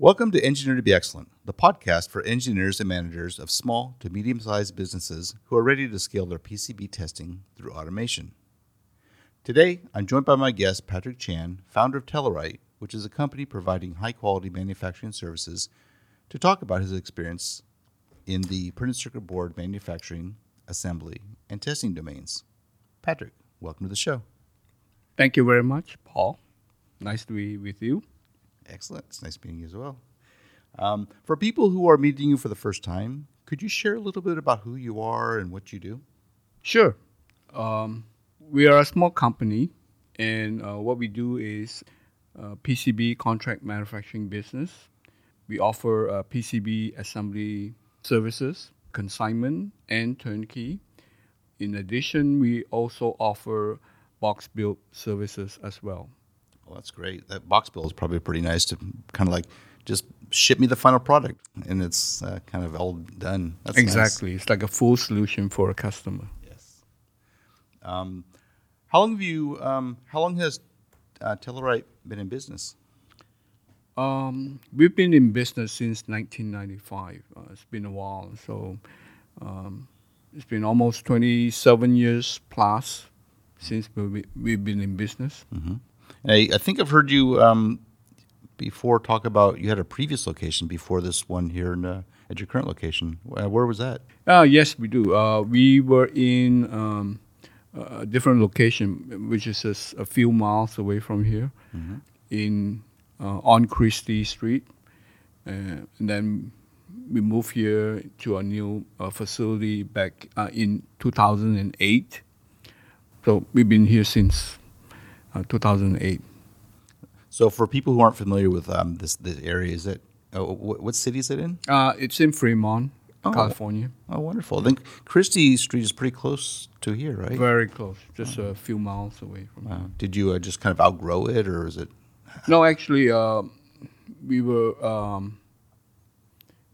Welcome to Engineer to Be Excellent, the podcast for engineers and managers of small to medium sized businesses who are ready to scale their PCB testing through automation. Today, I'm joined by my guest, Patrick Chan, founder of Telerite, which is a company providing high quality manufacturing services, to talk about his experience in the printed circuit board manufacturing, assembly, and testing domains. Patrick, welcome to the show. Thank you very much, Paul. Nice to be with you. Excellent. It's nice meeting you as well. Um, for people who are meeting you for the first time, could you share a little bit about who you are and what you do? Sure. Um, we are a small company, and uh, what we do is uh, PCB contract manufacturing business. We offer uh, PCB assembly services, consignment, and turnkey. In addition, we also offer box build services as well. Well, that's great. That box build is probably pretty nice to kind of like just ship me the final product and it's uh, kind of all done. That's exactly. Nice. It's like a full solution for a customer. Yes. Um, how long have you? Um, how long has uh, Telerite been in business? Um, we've been in business since 1995. Uh, it's been a while, so um, it's been almost 27 years plus since we, we've been in business. Mm-hmm. I, I, think I've heard you um, before talk about you had a previous location before this one here in, uh, at your current location. Uh, where was that? Uh, yes, we do. Uh, we were in um, a different location, which is a, a few miles away from here, mm-hmm. in uh, on Christie Street, uh, and then we moved here to a new facility back in 2008. So we've been here since 2008. So, for people who aren't familiar with um, this this area, is it uh, what, what, city is it in? Uh, it's in Fremont, oh. California. Oh, wonderful! I think Christie Street is pretty close to here, right? Very close, just oh. a few miles away from. Wow. Did you uh, just kind of outgrow it, or is it? No, actually, uh, we were um,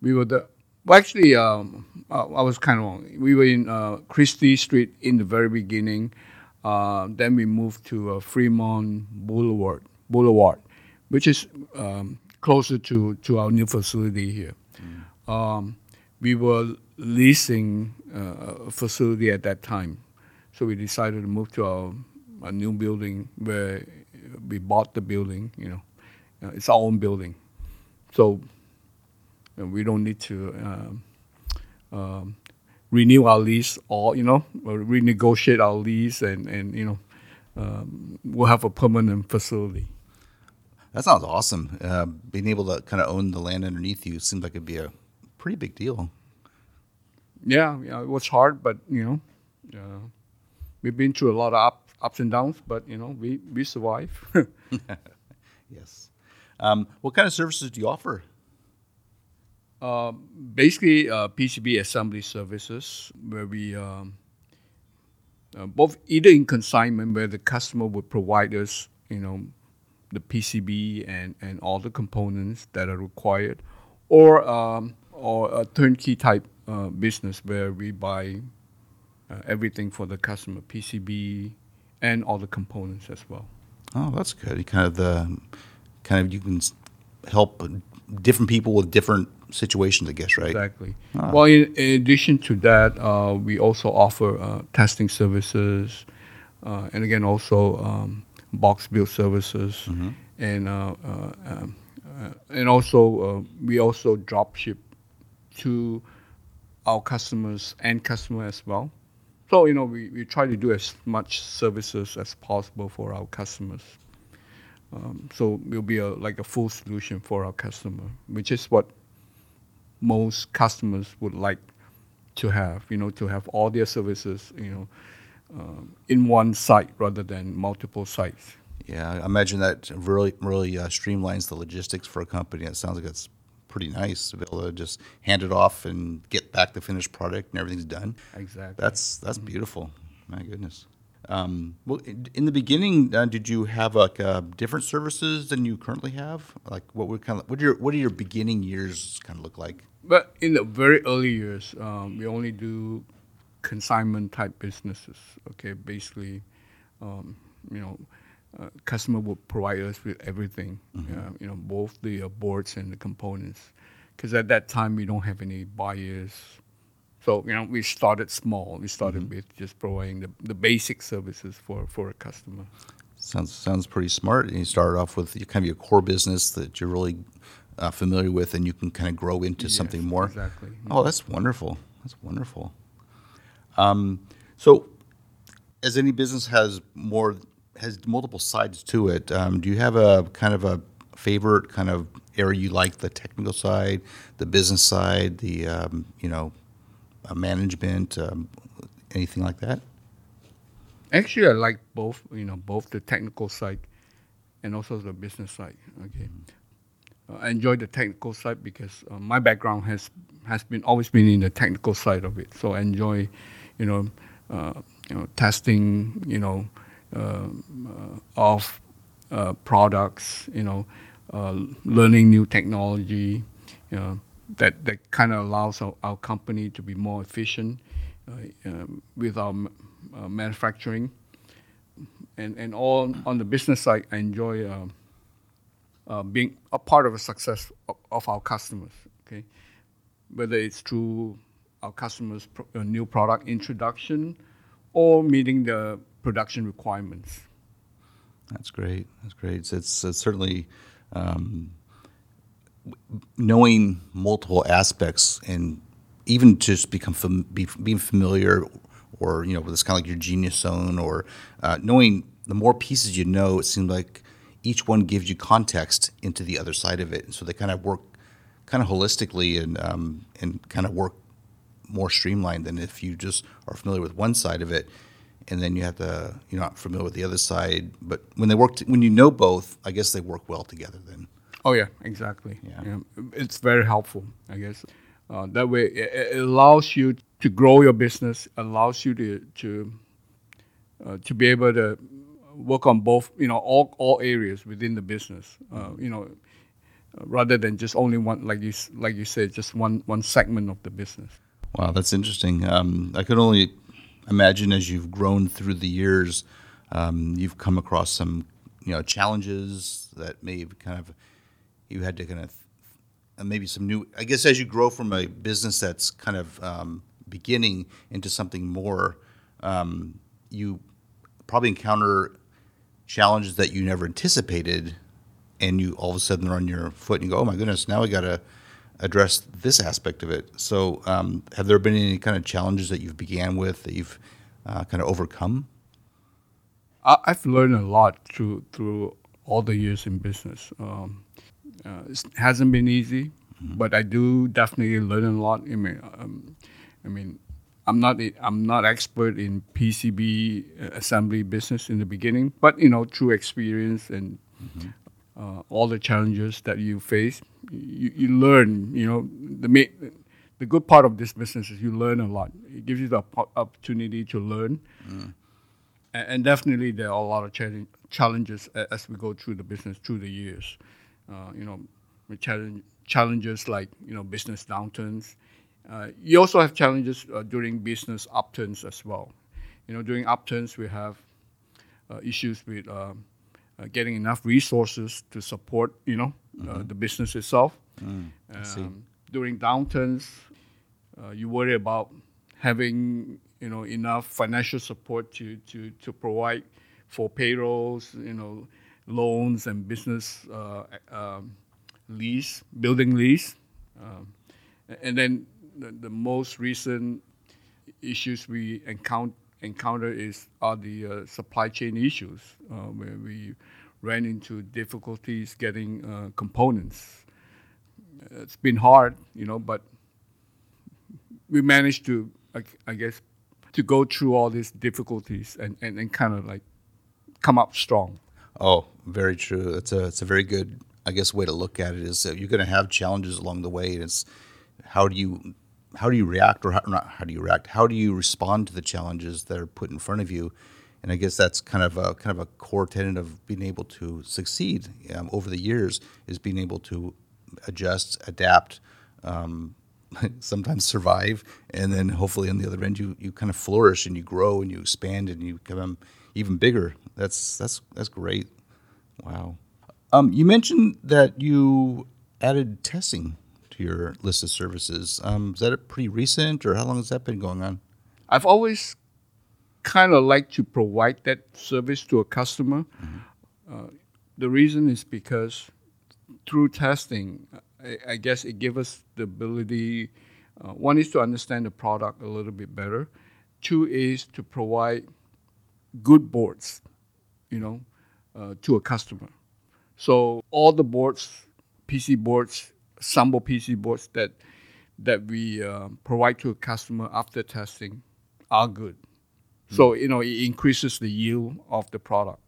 we were the well, actually, um, uh, I was kind of wrong. We were in uh, Christie Street in the very beginning. Uh, then we moved to uh, Fremont Boulevard, Boulevard, which is um, closer to, to our new facility here. Mm. Um, we were leasing uh, a facility at that time, so we decided to move to our, a new building where we bought the building. You know, uh, it's our own building, so we don't need to. Um, um renew our lease or you know renegotiate our lease and and you know um, we'll have a permanent facility. That sounds awesome. Uh, being able to kind of own the land underneath you seems like it'd be a pretty big deal. Yeah, yeah, it was hard, but you know, uh, we've been through a lot of up, ups and downs, but you know, we we survive. yes. Um, what kind of services do you offer uh, basically, uh, PCB assembly services where we um, uh, both either in consignment where the customer would provide us, you know, the PCB and, and all the components that are required, or um, or a turnkey type uh, business where we buy uh, everything for the customer, PCB and all the components as well. Oh, that's good. Kind of the kind of you can help different people with different situations, I guess, right? Exactly. Ah. Well, in, in, addition to that, uh, we also offer uh, testing services, uh, and again, also um, box build services, mm-hmm. and uh, uh, um, uh, and also we also drop ship to our customers and customer as well. So you know, we, we try to do as much services as possible for our customers. Um, so we'll be a, like a full solution for our customer, which is what most customers would like to have. You know, to have all their services, you know, um, in one site rather than multiple sites. Yeah, I imagine that really really uh, streamlines the logistics for a company. It sounds like it's pretty nice to be able to just hand it off and get back the finished product and everything's done. Exactly. That's that's mm-hmm. beautiful. My goodness. Um, well, in the beginning, uh, did you have like uh, different services than you currently have? Like, what would kind of what your what do your beginning years kind of look like? But in the very early years, um, we only do consignment type businesses. Okay, basically, um, you know, uh, customer would provide us with everything, uh, you know, both the uh, boards and the components. Because at that time we don't have any buyers, so you know we started small. We started with just providing the, the basic services for for a customer. Sounds sounds pretty smart. And you started off with your- kind of your core business that you're really uh, familiar with, and you can kind of grow into something more. exactly. Oh, that's wonderful. That's wonderful. Um, so, as any business has more has multiple sides to it, um, do you have a kind of a favorite kind of area you like? The technical side, the business side, the um, you know, management, um, anything like that? Actually, I like both. You know, both the technical side and also the business side. Okay, uh, I enjoy the technical side because uh, my background has has been always been in the technical side of it. So I enjoy, you know, uh, you know, testing. You know, uh, uh, of uh, products. You know, uh, learning new technology. You know, that that kind of allows our, our company to be more efficient uh, um, with our uh, manufacturing and and all on the business side, I enjoy uh, being a part of the success of, of our customers. Okay, whether it's through our customers' pro- new product introduction or meeting the production requirements. That's great. That's great. It's, it's, it's certainly um, knowing multiple aspects and even just become fam- be, being familiar or you know it's kind of like your genius zone or uh, knowing the more pieces you know it seems like each one gives you context into the other side of it. And so they kind of work kind of holistically and um, and kind of work more streamlined than if you just are familiar with one side of it and then you have to you're not familiar with the other side. But when they work t- when you know both i guess they work well together then Oh yeah, exactly. Yeah. it's very helpful, I guess. Uh, that way, it, it allows you to grow your business, allows you to to uh, to be able to work on both, you know, all all areas within the business. Uh, you know, rather than just only one, like you like you said, just one one segment of the business. Wow, that's interesting. Um, I could only imagine as you've grown through the years, um, you've come across some, you know, challenges that may have kind of you had to kind of and maybe some new. I guess as you grow from a business that's kind of um, beginning into something more, um, you probably encounter challenges that you never anticipated, and you all of a sudden are on your foot and you go, "Oh my goodness, now we got to." address this aspect of it. So, um, have there been any kind of challenges that you've began with that you've uh, kind of overcome? I, I've learned a lot through through all the years in business. Um, uh, it hasn't been easy, but I do definitely learn a lot. I mean, um, I mean, I'm not a- I'm not expert in PCB assembly business in the beginning, but you know, through experience and uh, all the challenges that you face, you, you learn. You know, the the good part of this business is you learn a lot. It gives you the oppo- opportunity to learn. A- and definitely there are a lot of challenge, challenges as we go through the business through the years. Uh, you know, challenge, challenges like you know business downturns. Uh, you also have challenges uh, during business upturns as well. You know, during upturns we have uh, issues with um, uh, getting enough resources to support you know uh, the business itself. see. Um, during downturns, uh, you worry about having you know enough financial support to to to provide for payrolls, you know, loans and business uh, um, lease, building lease, um, and then the, the most recent issues we encounter encounter is are the uh, supply chain issues uh, where we ran into difficulties getting uh, components. It's been hard, you know, but we managed to, I, I guess, to go through all these difficulties and, and, and kind of like come up strong. Oh, very true. It's a it's a very good, I guess, way to look at it. Is that you're going to have challenges along the way. And it's how do you how do you react, or how, not how do you react? How do you respond to the challenges that are put in front of you? And I guess that's kind of a kind of a core tenet of being able to succeed um, over the years is being able to adjust, adapt, um, sometimes survive, and then hopefully on the other end you you kind of flourish and you grow and you expand and you become even bigger. That's that's that's great. Wow. Um, you mentioned that you added testing to your list of services. Um, is that pretty recent, or how long has that been going on? I've always kind of liked to provide that service to a customer. Mm-hmm. Uh, the reason is because through testing, I, I guess it gives us the ability. Uh, one is to understand the product a little bit better. Two is to provide good boards, you know, uh, to a customer. So all the boards, PC boards, Sambo PC boards that that we uh, provide to a customer after testing are good. Mm-hmm. So you know it increases the yield of the product.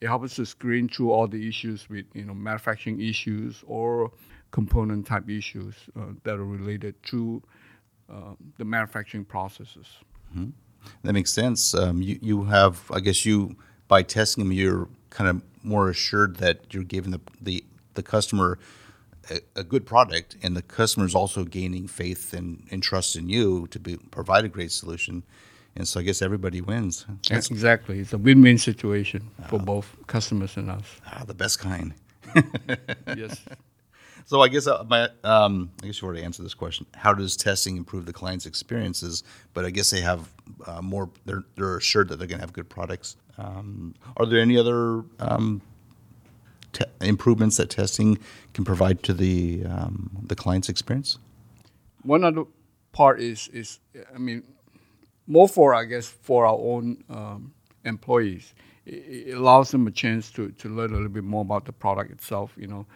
It helps us to screen through all the issues with you know manufacturing issues or component type issues uh, that are related to uh, the manufacturing processes. Mm-hmm. That makes sense. Um, you you have, I guess, you by testing them, you're kind of more assured that you're giving the the, the customer a, a good product, and the customer is also gaining faith and, and trust in you to be, provide a great solution. And so I guess everybody wins. That's, exactly. It's a win-win situation for uh, both customers and us. Ah, the best kind. yes. So I guess uh, my, um, I guess you already answered this question. How does testing improve the client's experiences? But I guess they have uh, more. They're they're assured that they're going to have good products. Um, are there any other um, te- improvements that testing can provide to the um, the client's experience? One other part is is I mean more for I guess for our own um, employees. It, it allows them a chance to, to learn a little bit more about the product itself. You know,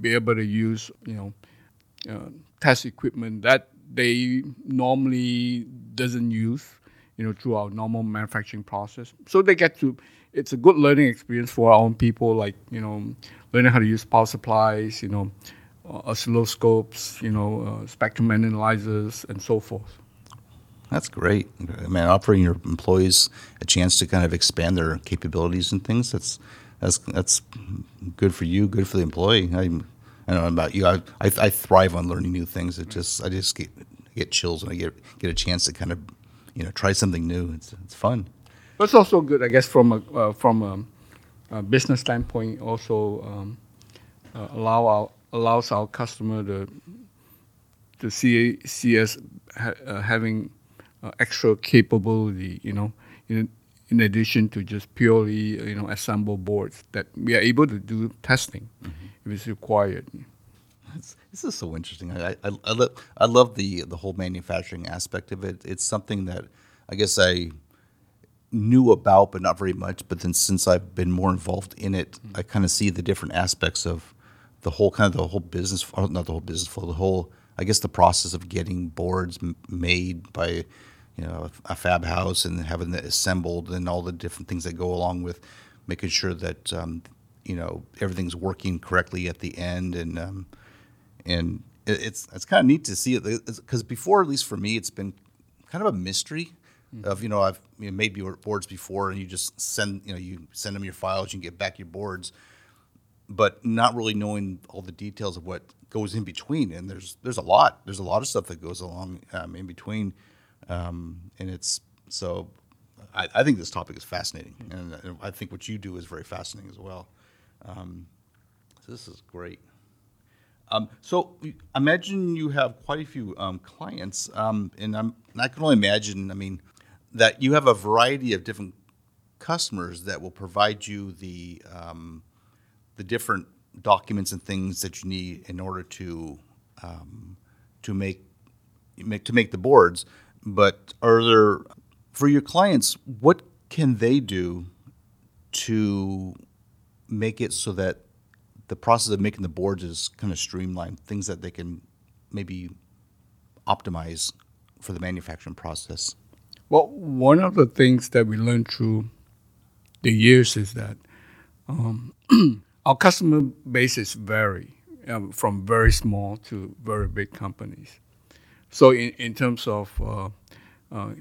be able to use you know uh, test equipment that they normally doesn't use you know through our normal manufacturing process. So they get to it's a good learning experience for our own people like you know learning how to use power supplies you know uh, oscilloscopes you know uh, spectrum analyzers and so forth. That's great. I mean offering your employees a chance to kind of expand their capabilities and things that's that's that's good for you, good for the employee. I, I don't know about you. I, I, I thrive on learning new things. It just I just get get chills when I get get a chance to kind of you know try something new. It's it's fun. But it's also good, I guess, from a uh, from a, a, business standpoint. Also um, uh, allow our allows our customer to to see see us ha, uh, having uh, extra capability. You know, in, in addition to just purely you know assemble boards that we are able to do testing mm-hmm. if it's required. this is so interesting. I, I, I, love, I love the the whole manufacturing aspect of it. It's something that I guess I knew about, but not very much. But then since I've been more involved in it, mm-hmm. I kind of see the different aspects of the whole kind of the whole business, not the whole business flow, the whole I guess the process of getting boards made by you know a fab house and having it assembled and all the different things that go along with making sure that um, you know everything's working correctly at the end and um, and it's it's kind of neat to see it. Because before at least for me it's been kind of a mystery mm-hmm. of you know I've you know, made boards before and you just send you know you send them your files you get back your boards but not really knowing all the details of what goes in between. And there's there's a lot there's a lot of stuff that goes along um, in between um, and it's so I, I, think this topic is fascinating, and, and, I think what you do is very fascinating as well. Um, so this is great. Um, so imagine you have quite a few um, clients, um, and, and i can only imagine. I mean, that you have a variety of different customers that will provide you the um, the different documents and things that you need in order to to make, make to make the boards. But are there, for your clients, what can they do to make it so that the process of making the boards is kind of streamlined, things that they can maybe optimize for the manufacturing process? Well, one of the things that we learned through the years is that um, our customer bases vary um, from very small to very big companies. So in, in terms of uh, uh,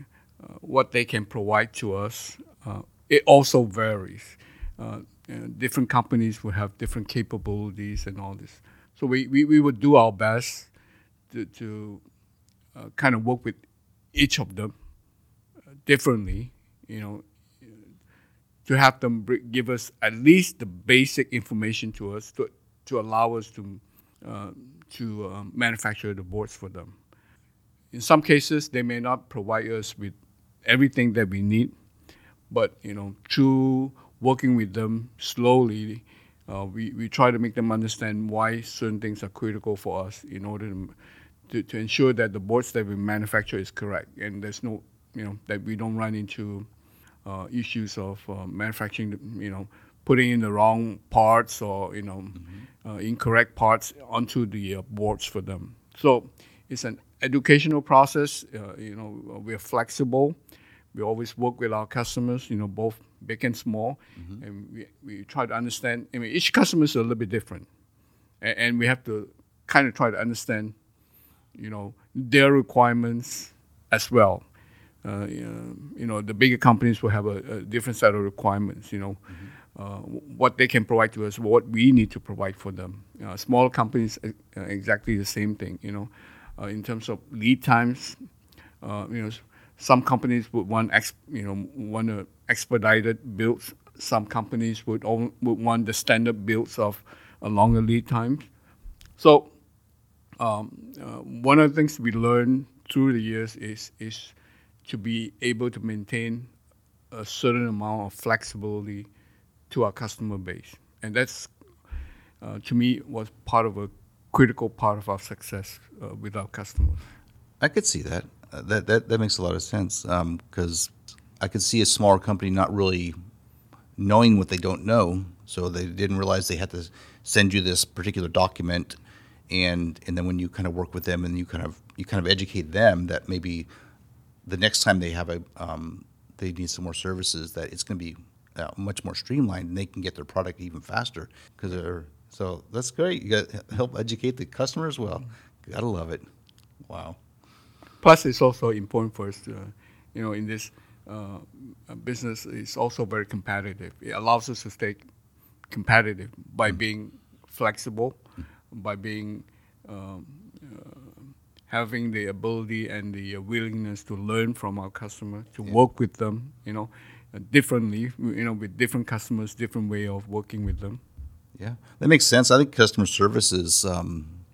what they can provide to us, uh, it also varies. Uh, different companies will have different capabilities and all this. So we, we, we would do our best to, to uh, kind of work with each of them uh, differently, you know, to have them give us at least the basic information to us to, to allow us to, uh, to uh, manufacture the boards for them. In some cases, they may not provide us with everything that we need, but you know, through working with them slowly, uh, we, we try to make them understand why certain things are critical for us in order to, to, to ensure that the boards that we manufacture is correct and there's no, you know, that we don't run into uh, issues of uh, manufacturing, you know, putting in the wrong parts or, you know, mm-hmm. uh, incorrect parts onto the uh, boards for them. So it's an educational process. Uh, you know, we're flexible. We always work with our customers, you know, both big and small, mm-hmm. and we, we try to understand. I mean, each customer is a little bit different, and, and we have to kind of try to understand, you know, their requirements as well. Uh, you know, the bigger companies will have a, a different set of requirements. You know, mm-hmm. uh, what they can provide to us, what we need to provide for them. Uh, small companies, uh, exactly the same thing. You know, in terms of lead times, uh, you know, some companies would want ex, you know want a expedited builds. Some companies would would want the standard builds of a longer lead time. So um, uh, one of the things we learned through the years is is to be able to maintain a certain amount of flexibility to our customer base, and that's uh, to me was part of a critical part of our success uh, with our customers. I could see that. Uh, that, that that makes a lot of sense because um, I could see a smaller company not really knowing what they don't know, so they didn't realize they had to send you this particular document, and and then when you kind of work with them and you kind of you kind of educate them that maybe the next time they have a um, they need some more services that it's going to be uh, much more streamlined and they can get their product even faster because they're so that's great. You got to help educate the customer as well. Gotta love it. Wow. Plus, it's also important for us to, you know, in this uh, business, it's also very competitive. It allows us to stay competitive by mm being flexible, mm by being um, uh, having the ability and the willingness to learn from our customer, to yeah. work with them, you know, differently, you know, with different customers, different way of working with them. Yeah, that makes sense. I think customer service is um,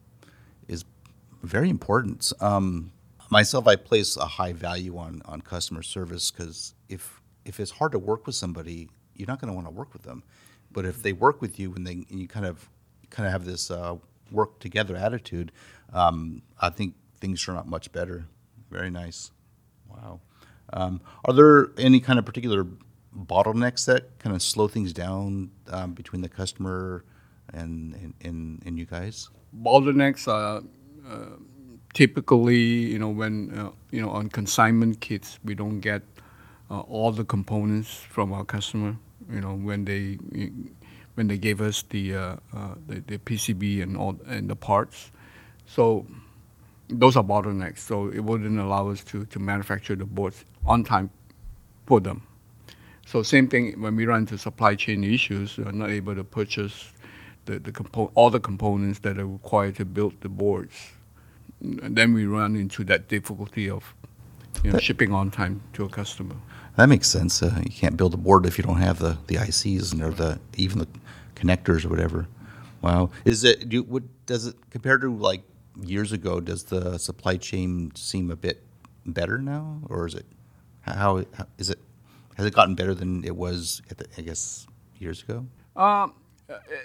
is very important. Um, myself, I place a high value on on customer service because if if it's hard to work with somebody, you're not going to want to work with them. But if they work with you and they and you kind of kind of have this uh, work together attitude, um, I think things turn out much better. Very nice. Wow. Um, are there any kind of particular bottlenecks that kind of slow things down um, between the customer and, and, and, you guys? Bottlenecks are uh, typically, you know, when, uh, you know, on consignment kits, we don't get uh, all the components from our customer, you know, when they, when they gave us the, uh, uh, the, the, PCB and all, and the parts. So those are bottlenecks. So it wouldn't allow us to, to manufacture the boards on time for them. So same thing when we run into supply chain issues, we're not able to purchase the, the compo- all the components that are required to build the boards. And then we run into that difficulty of you know, that, shipping on time to a customer. That makes sense. Uh, you can't build a board if you don't have the, the ICs and or the even the connectors or whatever. Wow. Is it do what does it compared to like years ago? Does the supply chain seem a bit better now, or is it how, how is it has it gotten better than it was, the, I guess, years ago? Um,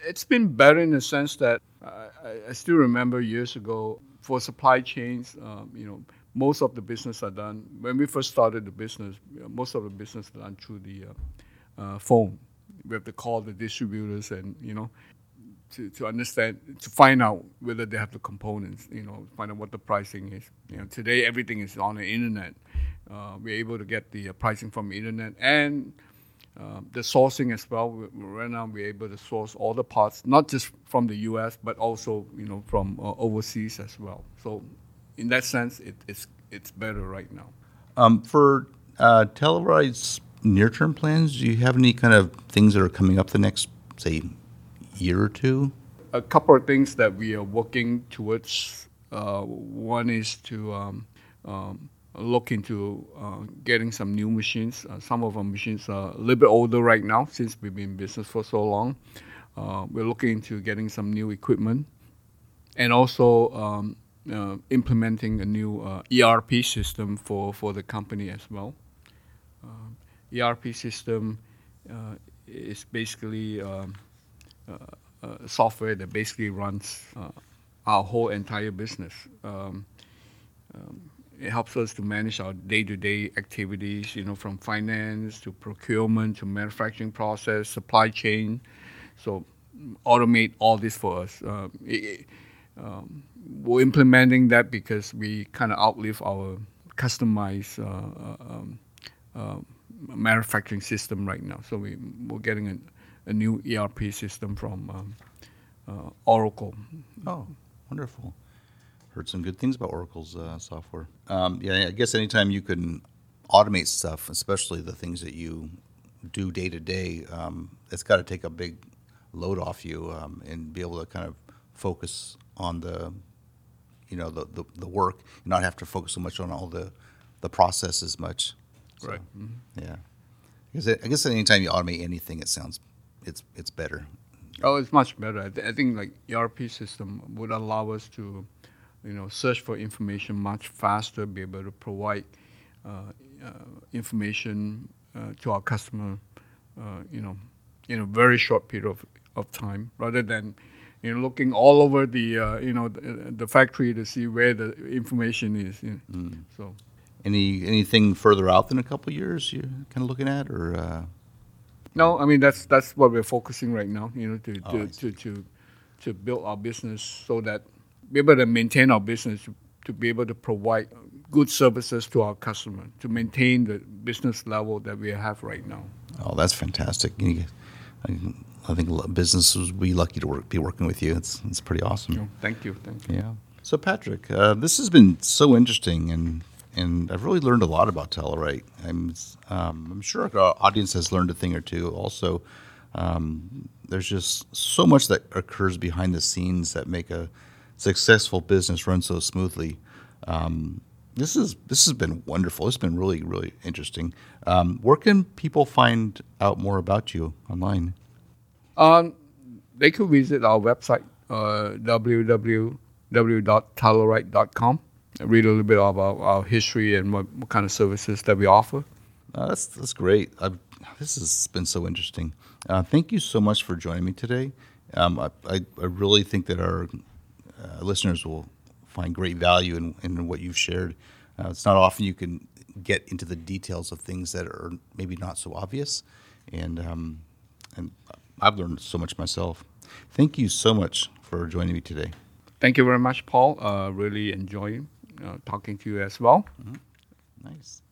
it's been better in the sense that I, I, still remember years ago for supply chains, um, you know, most of the business are done when we first started the business. Most of the business done through the uh, uh, phone. We have to call the distributors and you know to, to understand to find out whether they have the components. You know, find out what the pricing is. You know, today everything is on the internet. Uh, we're able to get the uh, pricing from the internet and uh, the sourcing as well. Right now, we're able to source all the parts, not just from the U.S., but also you know from uh, overseas as well. So, in that sense, it, it's it's better right now. Um, for uh, Telerite's near-term plans, do you have any kind of things that are coming up the next, say, year or two? A couple of things that we are working towards Uh, one is to um, um, look into uh, getting some new machines. Uh, some of our machines are a little bit older right now since we've been in business for so long. Uh, we're looking into getting some new equipment and also um, uh, implementing a new uh, ERP system for, for the company as well. Um, ERP system uh, is basically um, software that basically runs our whole entire business. Um, um, it helps us to manage our day-to-day activities, you know, from finance to procurement to manufacturing process, supply chain. So automate all this for us. Uh, it, um, we're implementing that because we kind of outlive our customized uh, uh, um, uh, manufacturing system right now. So we, we're getting a, a new ERP system from um, uh, Oracle. Oh, wonderful. Heard some good things about Oracle's uh, software. Um, yeah, I guess anytime you can automate stuff, especially the things that you do day to day, um, it's got to take a big load off you um, and be able to kind of focus on the, you know, the, the, the, work and not have to focus so much on all the, the process as much. So, right. Mm-hmm. Yeah. Because I guess anytime you automate anything, it sounds it's it's better. Oh, it's much better. I, th- I think like ERP system would allow us to, you know, search for information much faster, be able to provide uh, uh, information uh, to our customer, uh, you know, in a very short period of, of time, rather than you know, looking all over the uh, you know the, the, factory to see where the information is. You know. mm. So, any anything further out than a couple years you're kind of looking at, or? No, I mean that's that's what we're focusing right now. You know, to oh, to, to, to to build our business so that be able to maintain our business, to be able to provide good services to our customer, to maintain the business level that we have right now. Oh, that's fantastic. I think businesses will be lucky to work, be working with you. It's it's pretty awesome. Thank you, thank you. Yeah. So Patrick, uh, this has been so interesting, and and I've really learned a lot about Telerite. I'm um, I'm sure our audience has learned a thing or two. Also, um, there's just so much that occurs behind the scenes that make a successful business run so smoothly. Um, this is this has been wonderful. It's been really really interesting. Um, where can people find out more about you online? Um, they could visit our website, uh, www.telerite.com, read a little bit about our history and what, what kind of services that we offer. Uh, that's that's great. I've, this has been so interesting. Uh, thank you so much for joining me today. Um, I, I, I, really think that our uh, listeners will find great value in, in what you've shared. Uh, it's not often you can get into the details of things that are maybe not so obvious, and um, and I've learned so much myself. Thank you so much for joining me today. Thank you very much, Paul. Uh, really enjoy uh, talking to you as well. Mm-hmm. Nice.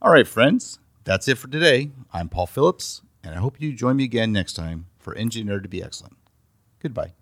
All right, friends, that's it for today. I'm Paul Phillips, and I hope you join me again next time for Engineer to be Excellent. Goodbye.